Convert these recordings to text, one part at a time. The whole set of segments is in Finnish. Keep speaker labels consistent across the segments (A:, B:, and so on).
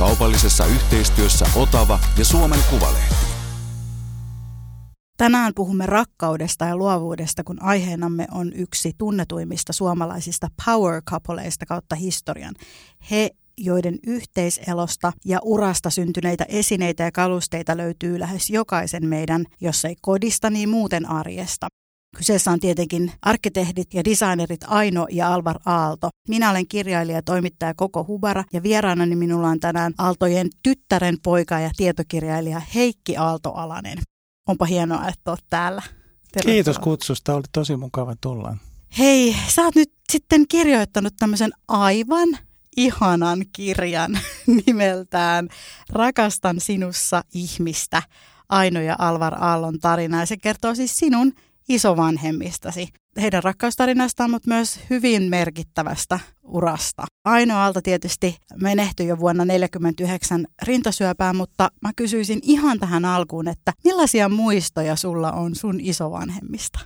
A: Kaupallisessa yhteistyössä Otava ja Suomen Kuvalehti.
B: Tänään puhumme rakkaudesta ja luovuudesta, kun aiheenamme on yksi tunnetuimmista suomalaisista power coupleista kautta historian. He, joiden yhteiselosta ja urasta syntyneitä esineitä ja kalusteita löytyy lähes jokaisen meidän, jos ei kodista, niin muuten arjesta. Kyseessä on tietenkin arkkitehdit ja designerit Aino ja Alvar Aalto. Minä olen kirjailija ja toimittaja Koko Hubara ja vieraanani minulla on tänään Aaltojen tyttären poika ja tietokirjailija Heikki Aalto-Alanen. Onpa hienoa, että olet täällä.
C: Tervetuloa. Kiitos kutsusta, oli tosi mukava tulla.
B: Hei, sä oot nyt sitten kirjoittanut tämmöisen aivan ihanan kirjan nimeltään Rakastan sinussa ihmistä, Aino ja Alvar Aallon tarina. Ja se kertoo siis sinun isovanhemmistasi. Heidän rakkaustarinastaan, mutta myös hyvin merkittävästä urasta. Ainoalta tietysti menehtyi jo vuonna 1949 rintasyöpään, mutta mä kysyisin ihan tähän alkuun, että millaisia muistoja sulla on sun isovanhemmista?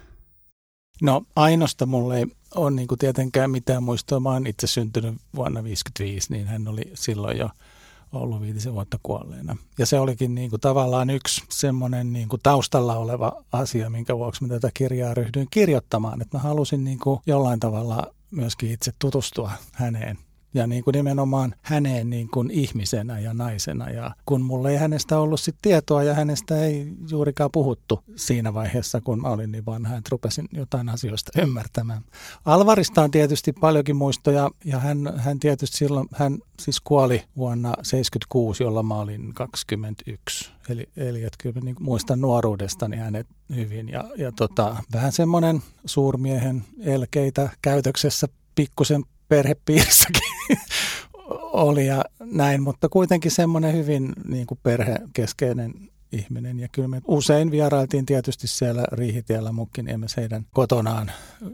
C: No Ainosta mulle ei ole niin tietenkään mitään muistoa. Mä oon itse syntynyt vuonna 1955, niin hän oli silloin jo ollut viitisen vuotta kuolleena. Ja se olikin niin kuin tavallaan yksi semmoinen niin kuin taustalla oleva asia, minkä vuoksi mä tätä kirjaa ryhdyin kirjoittamaan. Että mä halusin niin kuin jollain tavalla myöskin itse tutustua häneen ja niin kuin nimenomaan häneen niin kuin ihmisenä ja naisena. Ja kun mulla ei hänestä ollut sit tietoa ja hänestä ei juurikaan puhuttu siinä vaiheessa, kun mä olin niin vanha, että rupesin jotain asioista ymmärtämään. Alvarista on tietysti paljonkin muistoja ja hän, hän tietysti silloin, hän siis kuoli vuonna 1976, jolla mä olin 21. Eli, eli että kyllä niin muistan nuoruudestani hänet hyvin ja, ja tota, vähän semmoinen suurmiehen elkeitä käytöksessä pikkusen perhepiirissäkin oli ja näin, mutta kuitenkin semmoinen hyvin niin kuin perhekeskeinen ihminen. Ja kyllä me usein vierailtiin tietysti siellä Riihitiellä Mukkiniemessä heidän kotonaan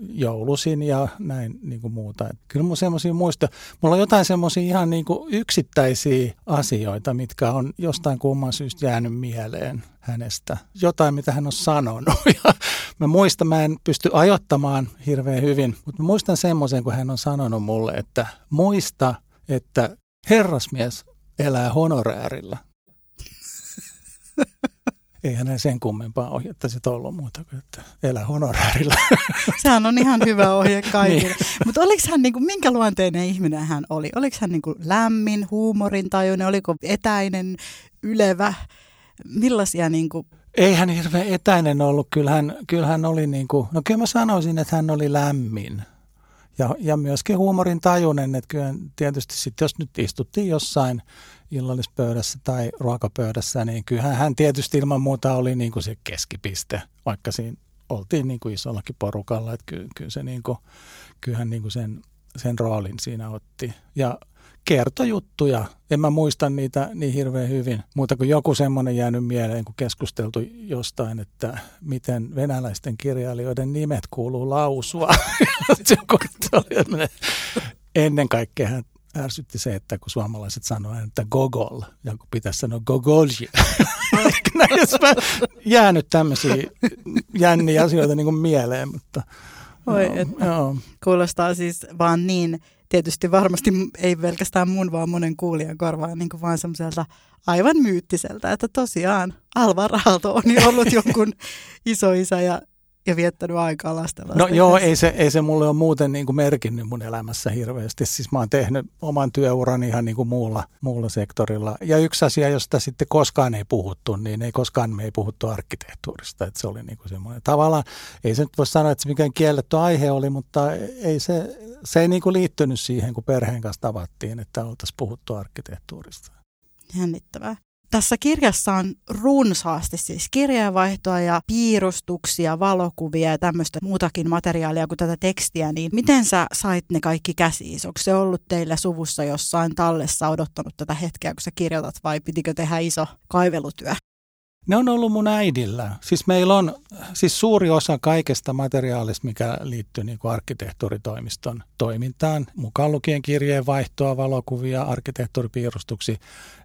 C: joulusin ja näin niin kuin muuta. Et kyllä mun semmoisia muista, mulla on jotain semmoisia ihan niin kuin yksittäisiä asioita, mitkä on jostain kumman syystä jäänyt mieleen hänestä. Jotain, mitä hän on sanonut. Ja mä muistan, mä en pysty ajottamaan hirveän hyvin, mutta muistan semmoisen, kun hän on sanonut mulle, että muista, että herrasmies elää honoräärillä. Ei hänen sen kummempaa ohjetta sitten ollut muuta kuin, että elä honoraarilla.
B: Sehän on ihan hyvä ohje kaikille. niin. Mutta oliko hän, niinku, minkä luonteinen ihminen hän oli? Oliko hän niinku lämmin, huumorintajuinen, oliko etäinen, ylevä? Millaisia niinku...
C: Ei hän hirveän etäinen ollut. Kyllähän, kyllähän oli niin kuin, no kyllä mä sanoisin, että hän oli lämmin. Ja, ja myöskin huumorin tajunen, että kyllä tietysti sitten jos nyt istuttiin jossain illallispöydässä tai ruokapöydässä, niin kyllähän hän tietysti ilman muuta oli niin kuin se keskipiste, vaikka siinä oltiin niin kuin isollakin porukalla, että kyllä, kyllä se niin kuin, kyllähän niin kuin sen, sen roolin siinä otti. Ja kertoi juttuja. En mä muista niitä niin hirveän hyvin, muuta kuin joku semmoinen jäänyt mieleen, kun keskusteltu jostain, että miten venäläisten kirjailijoiden nimet kuuluu lausua. Ennen kaikkea hän ärsytti se, että kun suomalaiset sanoivat, että gogol, ja kun pitäisi sanoa gogolji. Näissä jäänyt tämmöisiä jänniä asioita niin kuin mieleen, mutta...
B: Oi, joo, että joo. Kuulostaa siis vaan niin, tietysti varmasti ei pelkästään mun, vaan monen kuulijan korvaan niin kuin vaan semmoiselta aivan myyttiseltä, että tosiaan Alvar Aalto on jo ollut jonkun isoisä ja ja viettänyt aikaa lasten
C: No joo, ei se, ei se mulle ole muuten niin kuin merkinnyt mun elämässä hirveästi. Siis mä oon tehnyt oman työuran ihan niin kuin muulla, muulla sektorilla. Ja yksi asia, josta sitten koskaan ei puhuttu, niin ei koskaan me ei puhuttu arkkitehtuurista. Että se oli niin kuin semmoinen. Tavallaan ei se nyt voi sanoa, että se mikään kielletty aihe oli, mutta ei se, se ei niin kuin liittynyt siihen, kun perheen kanssa tavattiin, että oltaisiin puhuttu arkkitehtuurista.
B: Jännittävää. Tässä kirjassa on runsaasti siis kirjeenvaihtoa ja piirustuksia, valokuvia ja tämmöistä muutakin materiaalia kuin tätä tekstiä, niin miten sä sait ne kaikki käsiin? Onko se ollut teillä suvussa jossain tallessa odottanut tätä hetkeä, kun sä kirjoitat vai pitikö tehdä iso kaivelutyö?
C: Ne on ollut mun äidillä. Siis meillä on siis suuri osa kaikesta materiaalista, mikä liittyy niin kuin arkkitehtuuritoimiston toimintaan, mukaan lukien kirjeenvaihtoa, valokuvia, arkkitehtuuripiirustuksia.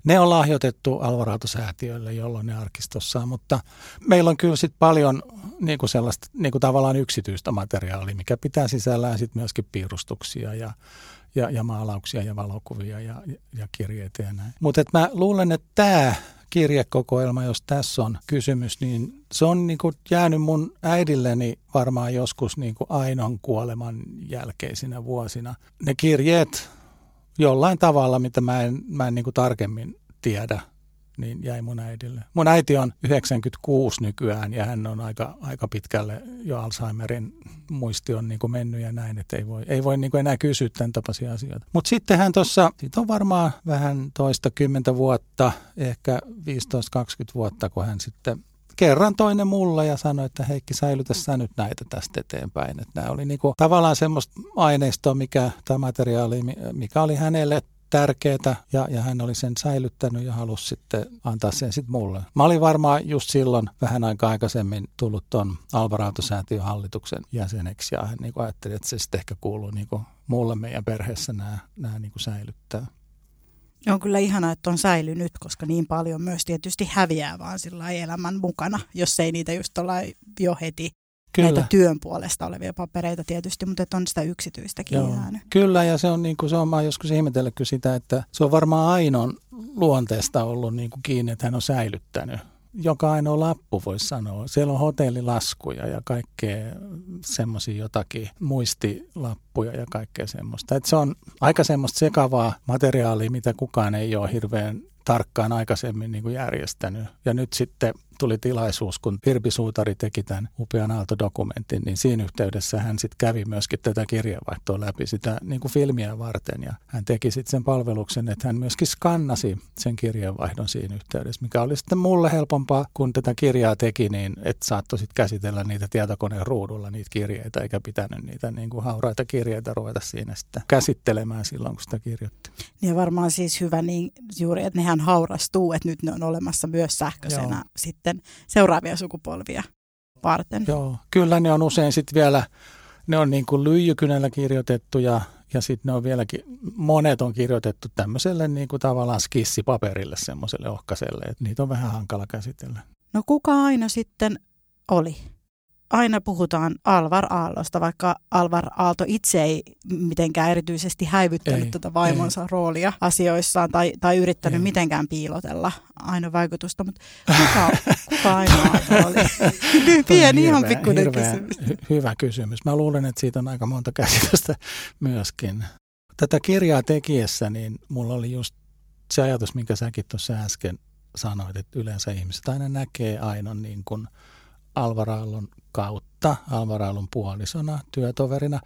C: Ne on lahjoitettu Alvarado-säätiölle, jolloin ne arkistossa mutta meillä on kyllä sitten paljon niin kuin sellaista niin kuin tavallaan yksityistä materiaalia, mikä pitää sisällään sitten myöskin piirustuksia ja ja, ja maalauksia ja valokuvia ja, ja kirjeitä ja näin. Mutta mä luulen, että tämä kirjekokoelma, jos tässä on kysymys, niin se on niin kuin jäänyt mun äidilleni varmaan joskus niin kuin Ainon kuoleman jälkeisinä vuosina. Ne kirjeet jollain tavalla, mitä mä en, mä en niin kuin tarkemmin tiedä, niin jäi mun äidille. Mun äiti on 96 nykyään ja hän on aika, aika pitkälle jo Alzheimerin muisti on niin kuin mennyt ja näin, että ei voi, ei voi niin kuin enää kysyä tämän tapaisia asioita. Mutta sitten hän tuossa, siitä on varmaan vähän toista kymmentä vuotta, ehkä 15-20 vuotta, kun hän sitten kerran toinen mulle ja sanoi, että Heikki säilytä sä nyt näitä tästä eteenpäin. Että nämä oli niinku tavallaan semmoista aineistoa, mikä, tämä materiaali, mikä oli hänelle tärkeää ja, ja hän oli sen säilyttänyt ja halusi sitten antaa sen sitten mulle. Mä olin varmaan just silloin vähän aika aikaisemmin tullut tuon Alvarado-säätiön hallituksen jäseneksi ja hän niin ajatteli, että se sitten ehkä kuuluu niin kuin mulle meidän perheessä nämä, nämä niin kuin säilyttää.
B: On kyllä ihanaa, että on säilynyt, koska niin paljon myös tietysti häviää vaan sillä elämän mukana, jos ei niitä just olla jo heti Kyllä. näitä työn puolesta olevia papereita tietysti, mutta että on sitä yksityistäkin Joo. jäänyt.
C: Kyllä, ja se on, niin kuin, se on mä joskus ihmetellyt sitä, että se on varmaan Ainon luonteesta ollut niin kuin kiinni, että hän on säilyttänyt joka ainoa lappu voisi sanoa. Siellä on hotellilaskuja ja kaikkea semmoisia jotakin muistilappuja ja kaikkea semmoista. Et se on aika semmoista sekavaa materiaalia, mitä kukaan ei ole hirveän tarkkaan aikaisemmin niin kuin järjestänyt. Ja nyt sitten tuli tilaisuus, kun Virpi Suutari teki tämän upean aaltodokumentin, niin siinä yhteydessä hän sitten kävi myöskin tätä kirjeenvaihtoa läpi sitä niin kuin filmiä varten. Ja hän teki sitten sen palveluksen, että hän myöskin skannasi sen kirjeenvaihdon siinä yhteydessä, mikä oli sitten mulle helpompaa, kun tätä kirjaa teki, niin että saattoi sitten käsitellä niitä tietokoneen ruudulla niitä kirjeitä, eikä pitänyt niitä niin kuin hauraita kirjeitä ruveta siinä sitten käsittelemään silloin, kun sitä kirjoitti.
B: Ja varmaan siis hyvä niin juuri, että nehän haurastuu, että nyt ne on olemassa myös sähköisenä Joo. sitten sitten seuraavia sukupolvia varten.
C: Joo, kyllä ne on usein sitten vielä, ne on niin kuin lyijykynällä kirjoitettu ja, ja sitten ne on vieläkin, monet on kirjoitettu tämmöiselle niin kuin tavallaan skissipaperille, semmoiselle ohkaselle, että niitä on vähän hankala käsitellä.
B: No kuka aina sitten oli? Aina puhutaan Alvar Aallosta, vaikka Alvar Aalto itse ei mitenkään erityisesti häivyttänyt ei, tätä vaimonsa ei. roolia asioissaan tai, tai yrittänyt ei. mitenkään piilotella aina vaikutusta, mutta kuka, kuka aina Aalto oli? Pieni ihan pikkuinen kysymys.
C: Hy- hyvä kysymys. Mä luulen, että siitä on aika monta käsitystä myöskin. Tätä kirjaa tekiessä, niin mulla oli just se ajatus, minkä säkin tuossa äsken sanoit, että yleensä ihmiset aina näkee aina niin kuin – Alvaraallon kautta, Alvaraallon puolisona, työtoverina.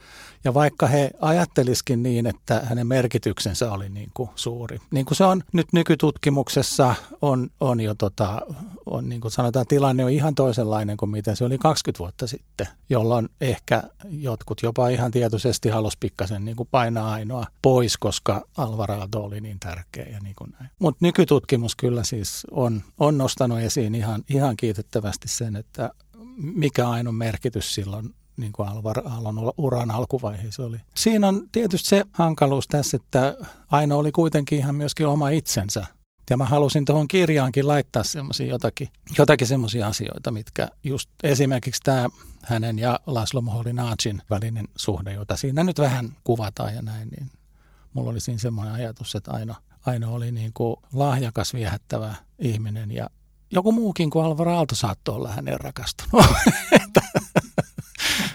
C: Ja vaikka he ajatteliskin niin, että hänen merkityksensä oli niin kuin suuri. Niin kuin se on nyt nykytutkimuksessa, on, on jo tota, on niin kuin sanotaan, tilanne on ihan toisenlainen kuin mitä se oli 20 vuotta sitten, jolloin ehkä jotkut jopa ihan tietoisesti halusi pikkasen niin kuin painaa ainoa pois, koska Alvarado oli niin tärkeä ja niin kuin näin. Mutta nykytutkimus kyllä siis on, on nostanut esiin ihan, ihan kiitettävästi sen, että mikä ainoa merkitys silloin niin kuin Alvar Aallon uran alkuvaiheessa oli. Siinä on tietysti se hankaluus tässä, että Aino oli kuitenkin ihan myöskin oma itsensä. Ja mä halusin tuohon kirjaankin laittaa semmoisia jotakin, jotakin semmoisia asioita, mitkä just esimerkiksi tämä hänen ja Laszlo Moholy-Nagyn välinen suhde, jota siinä nyt vähän kuvataan ja näin, niin mulla oli siinä semmoinen ajatus, että Aino, Aino oli niin kuin lahjakas, viehättävä ihminen ja joku muukin kuin Alvar Aalto saattoi olla hänen rakastunut.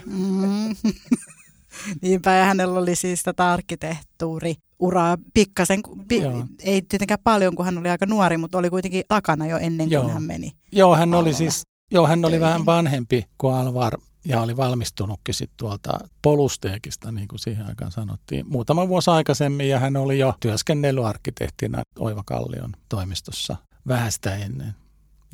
B: mm. Niinpä, ja hänellä oli siis tätä arkkitehtuuri uraa pikkasen, pi, ei tietenkään paljon, kun hän oli aika nuori, mutta oli kuitenkin takana jo ennen kuin joo. hän meni.
C: Joo, hän oli siis, joo, hän oli vähän vanhempi kuin Alvar ja oli valmistunutkin sitten tuolta Polusteekista, niin kuin siihen aikaan sanottiin, muutama vuosi aikaisemmin, ja hän oli jo työskennellyt arkkitehtina Oiva Kallion toimistossa vähästä ennen.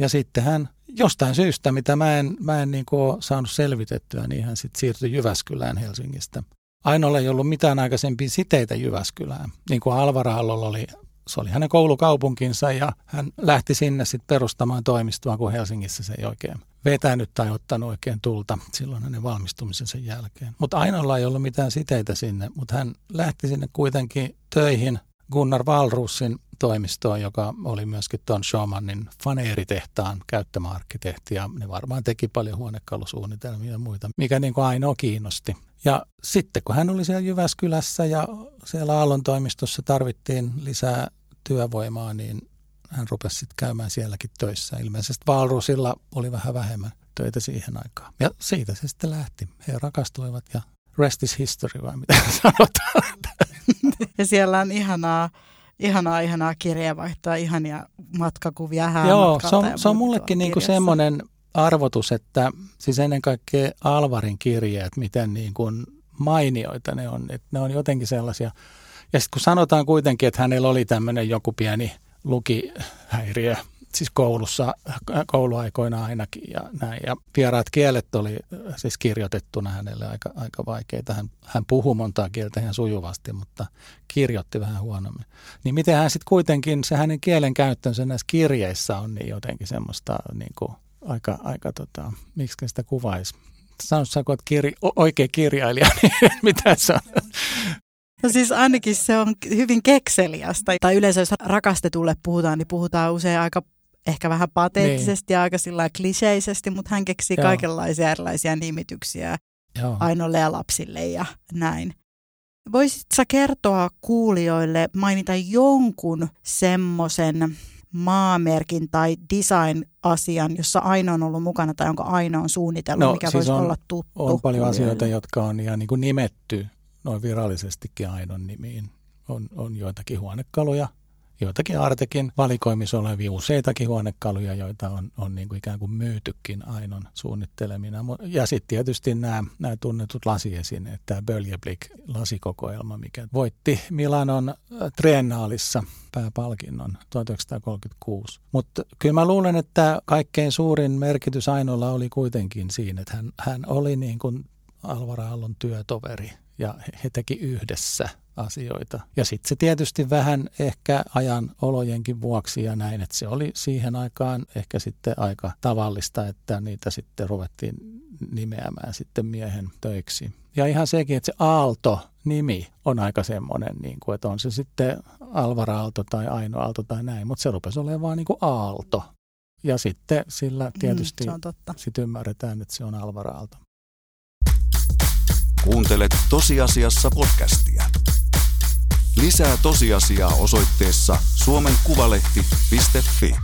C: Ja sitten hän jostain syystä, mitä mä en, mä en niin kuin saanut selvitettyä, niin hän sitten siirtyi Jyväskylään Helsingistä. Ainoalla ei ollut mitään aikaisempia siteitä Jyväskylään. Niin kuin Alvara oli se oli hänen koulukaupunkinsa ja hän lähti sinne sitten perustamaan toimistoa, kun Helsingissä se ei oikein vetänyt tai ottanut oikein tulta silloin hänen valmistumisensa jälkeen. Mutta Ainolla ei ollut mitään siteitä sinne, mutta hän lähti sinne kuitenkin töihin Gunnar Valrussin toimistoon, joka oli myöskin Ton Schaumannin faneeritehtaan käyttämä arkkitehti ja ne varmaan teki paljon huonekalusuunnitelmia ja muita, mikä niin kuin ainoa kiinnosti. Ja sitten kun hän oli siellä Jyväskylässä ja siellä Aallon toimistossa tarvittiin lisää työvoimaa, niin hän rupesi sitten käymään sielläkin töissä. Ilmeisesti Valrusilla oli vähän vähemmän töitä siihen aikaan. Ja siitä se sitten lähti. He rakastuivat ja rest is history vai mitä sanotaan.
B: Ja siellä on ihanaa, ihanaa, ihanaa kirjeenvaihtoa, ihania matkakuvia
C: Joo, se on, se on mullekin niinku semmoinen arvotus, että siis ennen kaikkea Alvarin kirjeet, miten niin kuin mainioita ne on, että ne on jotenkin sellaisia. Ja sitten kun sanotaan kuitenkin, että hänellä oli tämmöinen joku pieni lukihäiriö, siis koulussa, kouluaikoina ainakin ja näin. Ja vieraat kielet oli siis kirjoitettuna hänelle aika, aika vaikeita. Hän, hän puhui montaa kieltä ihan sujuvasti, mutta kirjoitti vähän huonommin. Niin miten hän sitten kuitenkin, se hänen kielen käyttönsä näissä kirjeissä on niin jotenkin semmoista niin kuin aika, aika tota, miksi sitä kuvaisi? Kun olet kirja, oikea kirjailija, niin mitä se on?
B: No siis ainakin se on hyvin kekseliästä. Tai yleensä jos rakastetulle puhutaan, niin puhutaan usein aika ehkä vähän pateettisesti niin. ja aika sillä kliseisesti, mutta hän keksii Joo. kaikenlaisia erilaisia nimityksiä Joo. ainoille ja lapsille ja näin. Voisitko sä kertoa kuulijoille, mainita jonkun semmoisen maamerkin tai design-asian, jossa Aino on ollut mukana tai onko Aino on suunnitellut, no, mikä siis voisi on, olla tuttu?
C: On paljon asioita, jotka on ihan niin kuin nimetty noin virallisestikin Ainon nimiin. On, on joitakin huonekaluja, joitakin Artekin valikoimissa olevia useitakin huonekaluja, joita on, on niin kuin ikään kuin myytykin Ainon suunnittelemina. Ja sitten tietysti nämä, nämä tunnetut lasiesineet, tämä Böljeblick lasikokoelma, mikä voitti Milanon äh, Triennaalissa pääpalkinnon 1936. Mutta kyllä mä luulen, että kaikkein suurin merkitys Ainolla oli kuitenkin siinä, että hän, hän oli niin kuin Alvar Aallon työtoveri ja he teki yhdessä asioita. Ja sitten se tietysti vähän ehkä ajan olojenkin vuoksi ja näin, että se oli siihen aikaan ehkä sitten aika tavallista, että niitä sitten ruvettiin nimeämään sitten miehen töiksi. Ja ihan sekin, että se Aalto-nimi on aika semmoinen, niin kuin, että on se sitten Alvar Aalto tai Aino Aalto tai näin, mutta se rupesi olemaan vaan niin kuin Aalto. Ja sitten sillä mm, tietysti mm, sitten ymmärretään, että se on Alvar Aalto.
A: Kuuntelet tosiasiassa podcastia. Lisää tosiasiaa osoitteessa suomenkuvalehti.fi.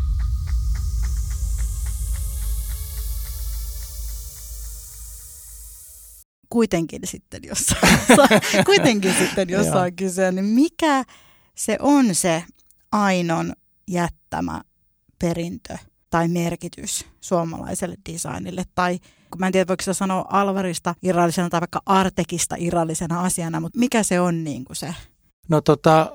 B: Kuitenkin sitten, jos, kuitenkin sitten, jos on kyse, niin mikä se on se Ainon jättämä perintö tai merkitys suomalaiselle designille? Tai kun mä en tiedä, voiko sanoa Alvarista irrallisena tai vaikka Artekista irrallisena asiana, mutta mikä se on niin kuin se?
C: No tota,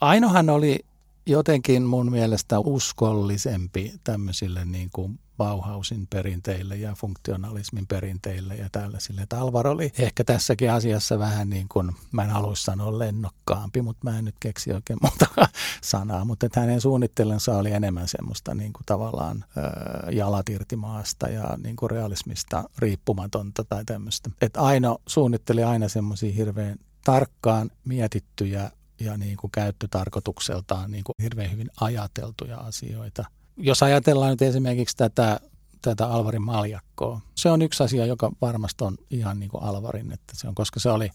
C: Ainohan oli jotenkin mun mielestä uskollisempi tämmöisille niin kuin Bauhausin perinteille ja funktionalismin perinteille ja tällaisille. Että Alvar oli ehkä tässäkin asiassa vähän niin kuin, mä en haluaisi sanoa lennokkaampi, mutta mä en nyt keksi oikein muuta sanaa, mutta että hänen suunnittelunsa oli enemmän semmoista niin kuin tavallaan ö, jalat irti maasta ja niin kuin realismista riippumatonta tai tämmöistä. Että Aino suunnitteli aina semmoisia hirveän tarkkaan mietittyjä ja niin kuin käyttötarkoitukseltaan niin kuin hirveän hyvin ajateltuja asioita. Jos ajatellaan nyt esimerkiksi tätä, tätä Alvarin maljakkoa, se on yksi asia, joka varmasti on ihan niin kuin Alvarin, että se on, koska se oli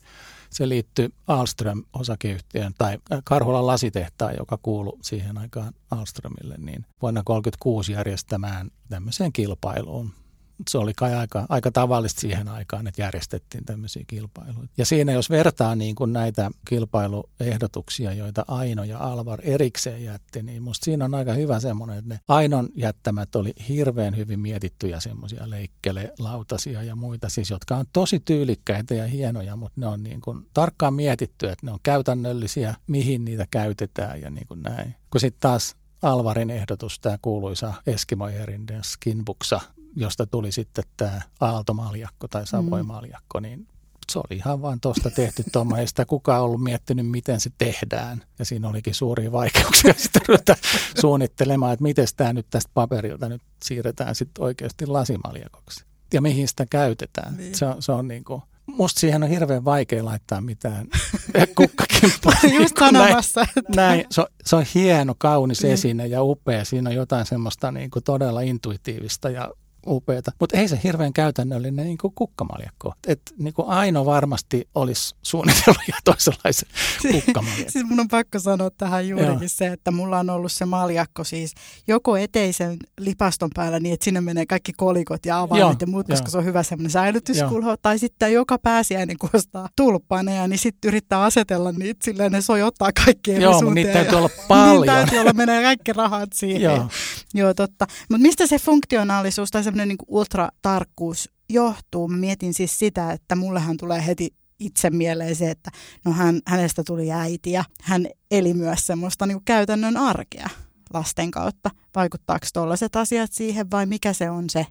C: se liittyy Alström-osakeyhtiön tai Karhulan lasitehtaan, joka kuului siihen aikaan Alströmille, niin vuonna 1936 järjestämään tämmöiseen kilpailuun se oli kai aika, aika tavallista siihen aikaan, että järjestettiin tämmöisiä kilpailuja. Ja siinä jos vertaa niin kuin näitä kilpailuehdotuksia, joita Aino ja Alvar erikseen jätti, niin musta siinä on aika hyvä semmoinen, että ne Ainon jättämät oli hirveän hyvin mietittyjä semmoisia leikkele-lautasia ja muita, siis jotka on tosi tyylikkäitä ja hienoja, mutta ne on niin kuin tarkkaan mietitty, että ne on käytännöllisiä, mihin niitä käytetään ja niin kuin näin. Kun sitten taas Alvarin ehdotus, tämä kuuluisa Eskimo Erinden skinbuksa, josta tuli sitten tämä Aalto-maljakko tai Savoy-maljakko, niin se oli ihan vaan tuosta tehty tuommoinen. Ei sitä kukaan ollut miettinyt, miten se tehdään. Ja siinä olikin suuria vaikeuksia sitten ruveta suunnittelemaan, että miten tämä nyt tästä paperilta nyt siirretään sitten oikeasti lasimaljakoksi. Ja mihin sitä käytetään. Niin. Se, on, se on niin kuin, musta siihen on hirveän vaikea laittaa mitään kukkakimppua.
B: Just sanomassa. Näin,
C: näin. Se, on, se on hieno, kaunis niin. esine ja upea. Siinä on jotain semmoista niin kuin todella intuitiivista ja upeata. Mutta ei se hirveän käytännöllinen niin kuin kukkamaljakko. Et niin kuin Aino varmasti olisi suunnitellut ja toisenlaisen kukkamaljakko.
B: siis mun on pakko sanoa tähän juurikin Joo. se, että mulla on ollut se maljakko siis joko eteisen lipaston päällä niin, että sinne menee kaikki kolikot ja avaimet Joo, ja muut, koska se on hyvä semmoinen säilytyskulho. Tai sitten joka pääsiäinen, kun ostaa tulppaneja, niin sitten yrittää asetella niitä silleen, ne sojottaa kaikki eri
C: Joo, niitä täytyy olla paljon.
B: niin täytyy olla, menee kaikki rahat siihen. Joo. Joo, totta. Mutta mistä se funktionaalisuus tai semmoinen niin ultratarkkuus johtuu? Mä mietin siis sitä, että mullehan tulee heti itse mieleen se, että no hän, hänestä tuli äiti ja hän eli myös semmoista niin käytännön arkea lasten kautta. Vaikuttaako tuollaiset asiat siihen vai mikä se on se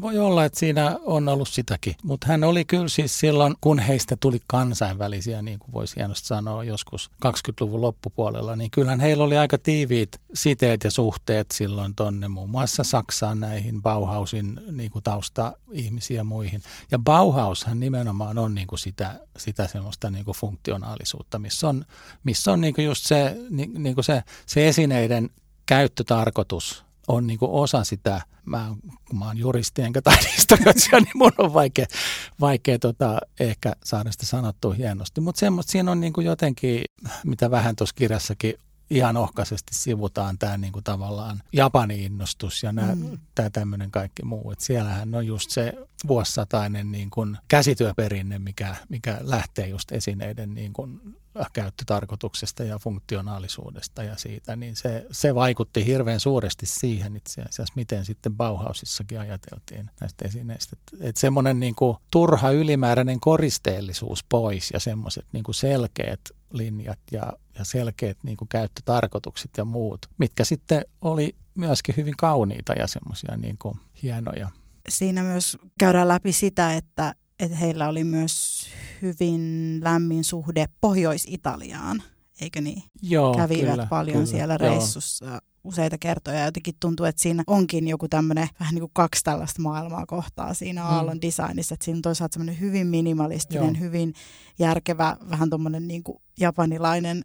C: voi olla, että siinä on ollut sitäkin, mutta hän oli kyllä siis silloin, kun heistä tuli kansainvälisiä, niin kuin voisi hienosti sanoa joskus 20-luvun loppupuolella, niin kyllähän heillä oli aika tiiviit siteet ja suhteet silloin tonne muun muassa Saksaan näihin Bauhausin niin kuin tausta-ihmisiä ja muihin. Ja Bauhaushan nimenomaan on niin kuin sitä, sitä semmoista niin kuin funktionaalisuutta, missä on, missä on niin kuin just se, niin, niin kuin se, se esineiden käyttötarkoitus on niin kuin osa sitä, mä, kun mä oon juristi enkä taidehistorioitsija, niin mun on vaikea, vaikea tota, ehkä saada sitä sanottua hienosti. Mutta semmoista siinä on niin kuin jotenkin, mitä vähän tuossa kirjassakin ihan ohkaisesti sivutaan tämä niin kuin tavallaan Japanin innostus ja mm. tämä tämmöinen kaikki muu. Et siellähän on just se vuosisatainen niin kuin käsityöperinne, mikä, mikä lähtee just esineiden niin kuin käyttötarkoituksesta ja funktionaalisuudesta ja siitä, niin se, se vaikutti hirveän suuresti siihen itse asiassa, miten sitten Bauhausissakin ajateltiin näistä esineistä. Että et semmoinen niin turha ylimääräinen koristeellisuus pois ja semmoiset niin selkeät linjat ja, ja selkeät niin kuin käyttötarkoitukset ja muut, mitkä sitten oli myöskin hyvin kauniita ja semmoisia niin hienoja.
B: Siinä myös käydään läpi sitä, että, että heillä oli myös hyvin lämmin suhde Pohjois-Italiaan, eikö niin?
C: Joo,
B: Kävivät
C: kyllä,
B: paljon
C: kyllä,
B: siellä reissussa joo. useita kertoja. Jotenkin tuntuu, että siinä onkin joku tämmöinen vähän niin kuin kaksi tällaista maailmaa kohtaa siinä mm. Aallon designissa. Että siinä on toisaalta semmoinen hyvin minimalistinen, joo. hyvin järkevä, vähän tuommoinen niin kuin japanilainen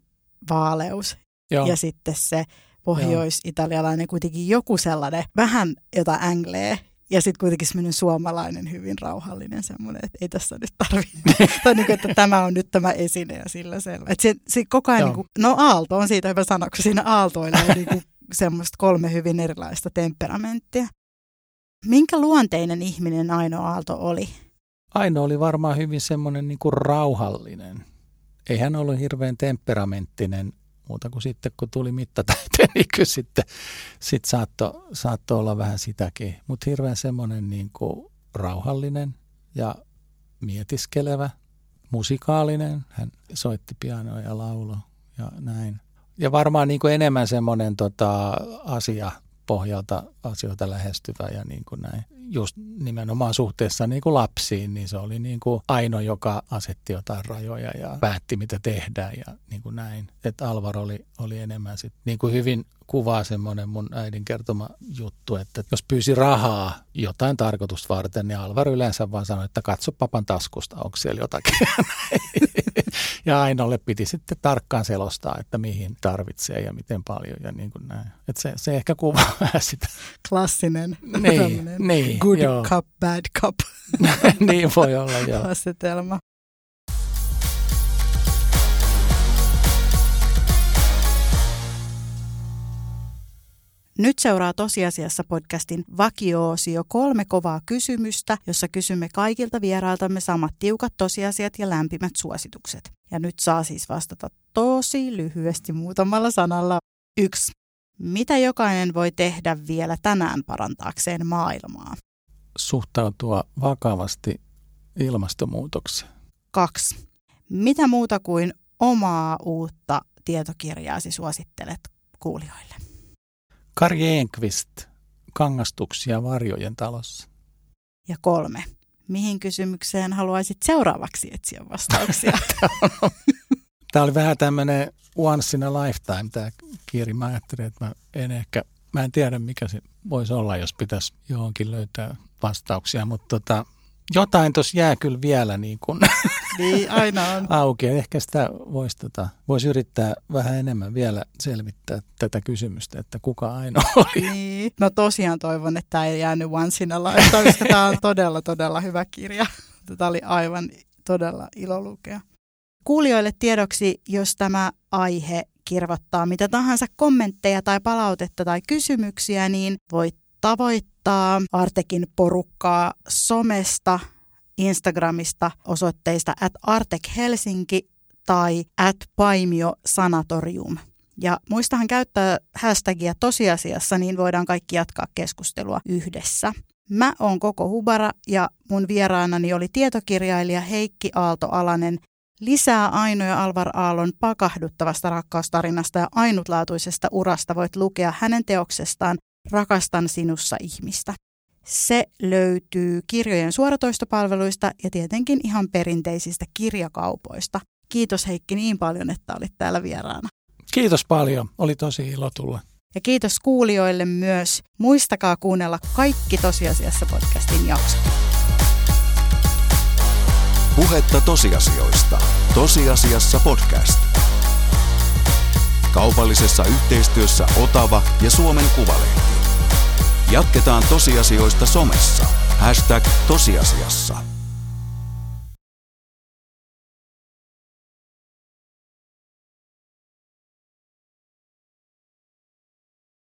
B: vaaleus. Joo. Ja sitten se pohjois-italialainen kuitenkin joku sellainen, vähän jota änglee, ja sitten kuitenkin semmoinen suomalainen hyvin rauhallinen semmoinen, että ei tässä nyt tarvitse. tai niin kuin, että tämä on nyt tämä esine ja sillä selvä. Että se, se koko ajan, niin kuin, no aalto on siitä hyvä sana, kun siinä aaltoilee niin kuin semmoista kolme hyvin erilaista temperamenttia. Minkä luonteinen ihminen Aino Aalto oli?
C: Aino oli varmaan hyvin semmoinen niin kuin rauhallinen. Ei hän ollut hirveän temperamenttinen muuta kuin sitten, kun tuli mittatäyteen, niin kyllä sitten sit saattoi saatto olla vähän sitäkin. Mutta hirveän semmoinen niin rauhallinen ja mietiskelevä, musikaalinen. Hän soitti pianoa ja laulo ja näin. Ja varmaan niin kuin enemmän semmoinen tota, asia pohjalta asioita lähestyvä ja niin kuin näin. Just nimenomaan suhteessa niin kuin lapsiin, niin se oli niin kuin ainoa, joka asetti jotain rajoja ja päätti, mitä tehdään ja niin kuin näin. Että Alvar oli, oli enemmän sit, niin kuin hyvin kuvaa semmoinen mun äidin kertoma juttu, että jos pyysi rahaa jotain tarkoitusta varten, niin Alvar yleensä vaan sanoi, että katso papan taskusta, onko siellä jotakin. ja Ainolle piti sitten tarkkaan selostaa, että mihin tarvitsee ja miten paljon ja niin kuin näin. Että se, se ehkä kuvaa sitä.
B: Klassinen.
C: Niin, niin
B: good
C: joo.
B: cup, bad cup.
C: niin voi olla, joo.
B: Asetelma. Nyt seuraa tosiasiassa podcastin vakioosio kolme kovaa kysymystä, jossa kysymme kaikilta vierailtamme samat tiukat tosiasiat ja lämpimät suositukset. Ja nyt saa siis vastata tosi lyhyesti muutamalla sanalla. Yksi. Mitä jokainen voi tehdä vielä tänään parantaakseen maailmaa?
C: Suhtautua vakavasti ilmastonmuutokseen.
B: Kaksi. Mitä muuta kuin omaa uutta tietokirjaasi suosittelet kuulijoille?
C: Kari Enqvist, Kangastuksia varjojen talossa.
B: Ja kolme. Mihin kysymykseen haluaisit seuraavaksi etsiä vastauksia?
C: Tämä oli vähän tämmöinen once in a lifetime tämä kirja. Mä ajattelin, että mä en ehkä, mä en tiedä mikä se voisi olla, jos pitäisi johonkin löytää vastauksia, mutta tota, jotain tuossa jää kyllä vielä niin kuin
B: niin, aina on.
C: auki. Ehkä sitä voisi tota, vois yrittää vähän enemmän vielä selvittää tätä kysymystä, että kuka ainoa oli.
B: Niin. No tosiaan toivon, että tämä ei jäänyt once in a lifetime, koska tämä on todella, todella hyvä kirja. Tämä oli aivan todella ilo lukea. Kuulijoille tiedoksi, jos tämä aihe kirvottaa mitä tahansa kommentteja tai palautetta tai kysymyksiä, niin voit tavoittaa Artekin porukkaa somesta, Instagramista osoitteista at Artek Helsinki tai at Paimio Sanatorium. Ja muistahan käyttää hashtagia tosiasiassa, niin voidaan kaikki jatkaa keskustelua yhdessä. Mä oon Koko Hubara ja mun vieraanani oli tietokirjailija Heikki Aalto-Alanen. Lisää Aino ja Alvar Aallon pakahduttavasta rakkaustarinasta ja ainutlaatuisesta urasta voit lukea hänen teoksestaan Rakastan sinussa ihmistä. Se löytyy kirjojen suoratoistopalveluista ja tietenkin ihan perinteisistä kirjakaupoista. Kiitos Heikki niin paljon, että olit täällä vieraana.
C: Kiitos paljon. Oli tosi ilo tulla.
B: Ja kiitos kuulijoille myös. Muistakaa kuunnella kaikki tosiasiassa podcastin jaksot.
A: Puhetta tosiasioista. Tosiasiassa podcast. Kaupallisessa yhteistyössä Otava ja Suomen Kuvalehti. Jatketaan tosiasioista somessa. Hashtag tosiasiassa.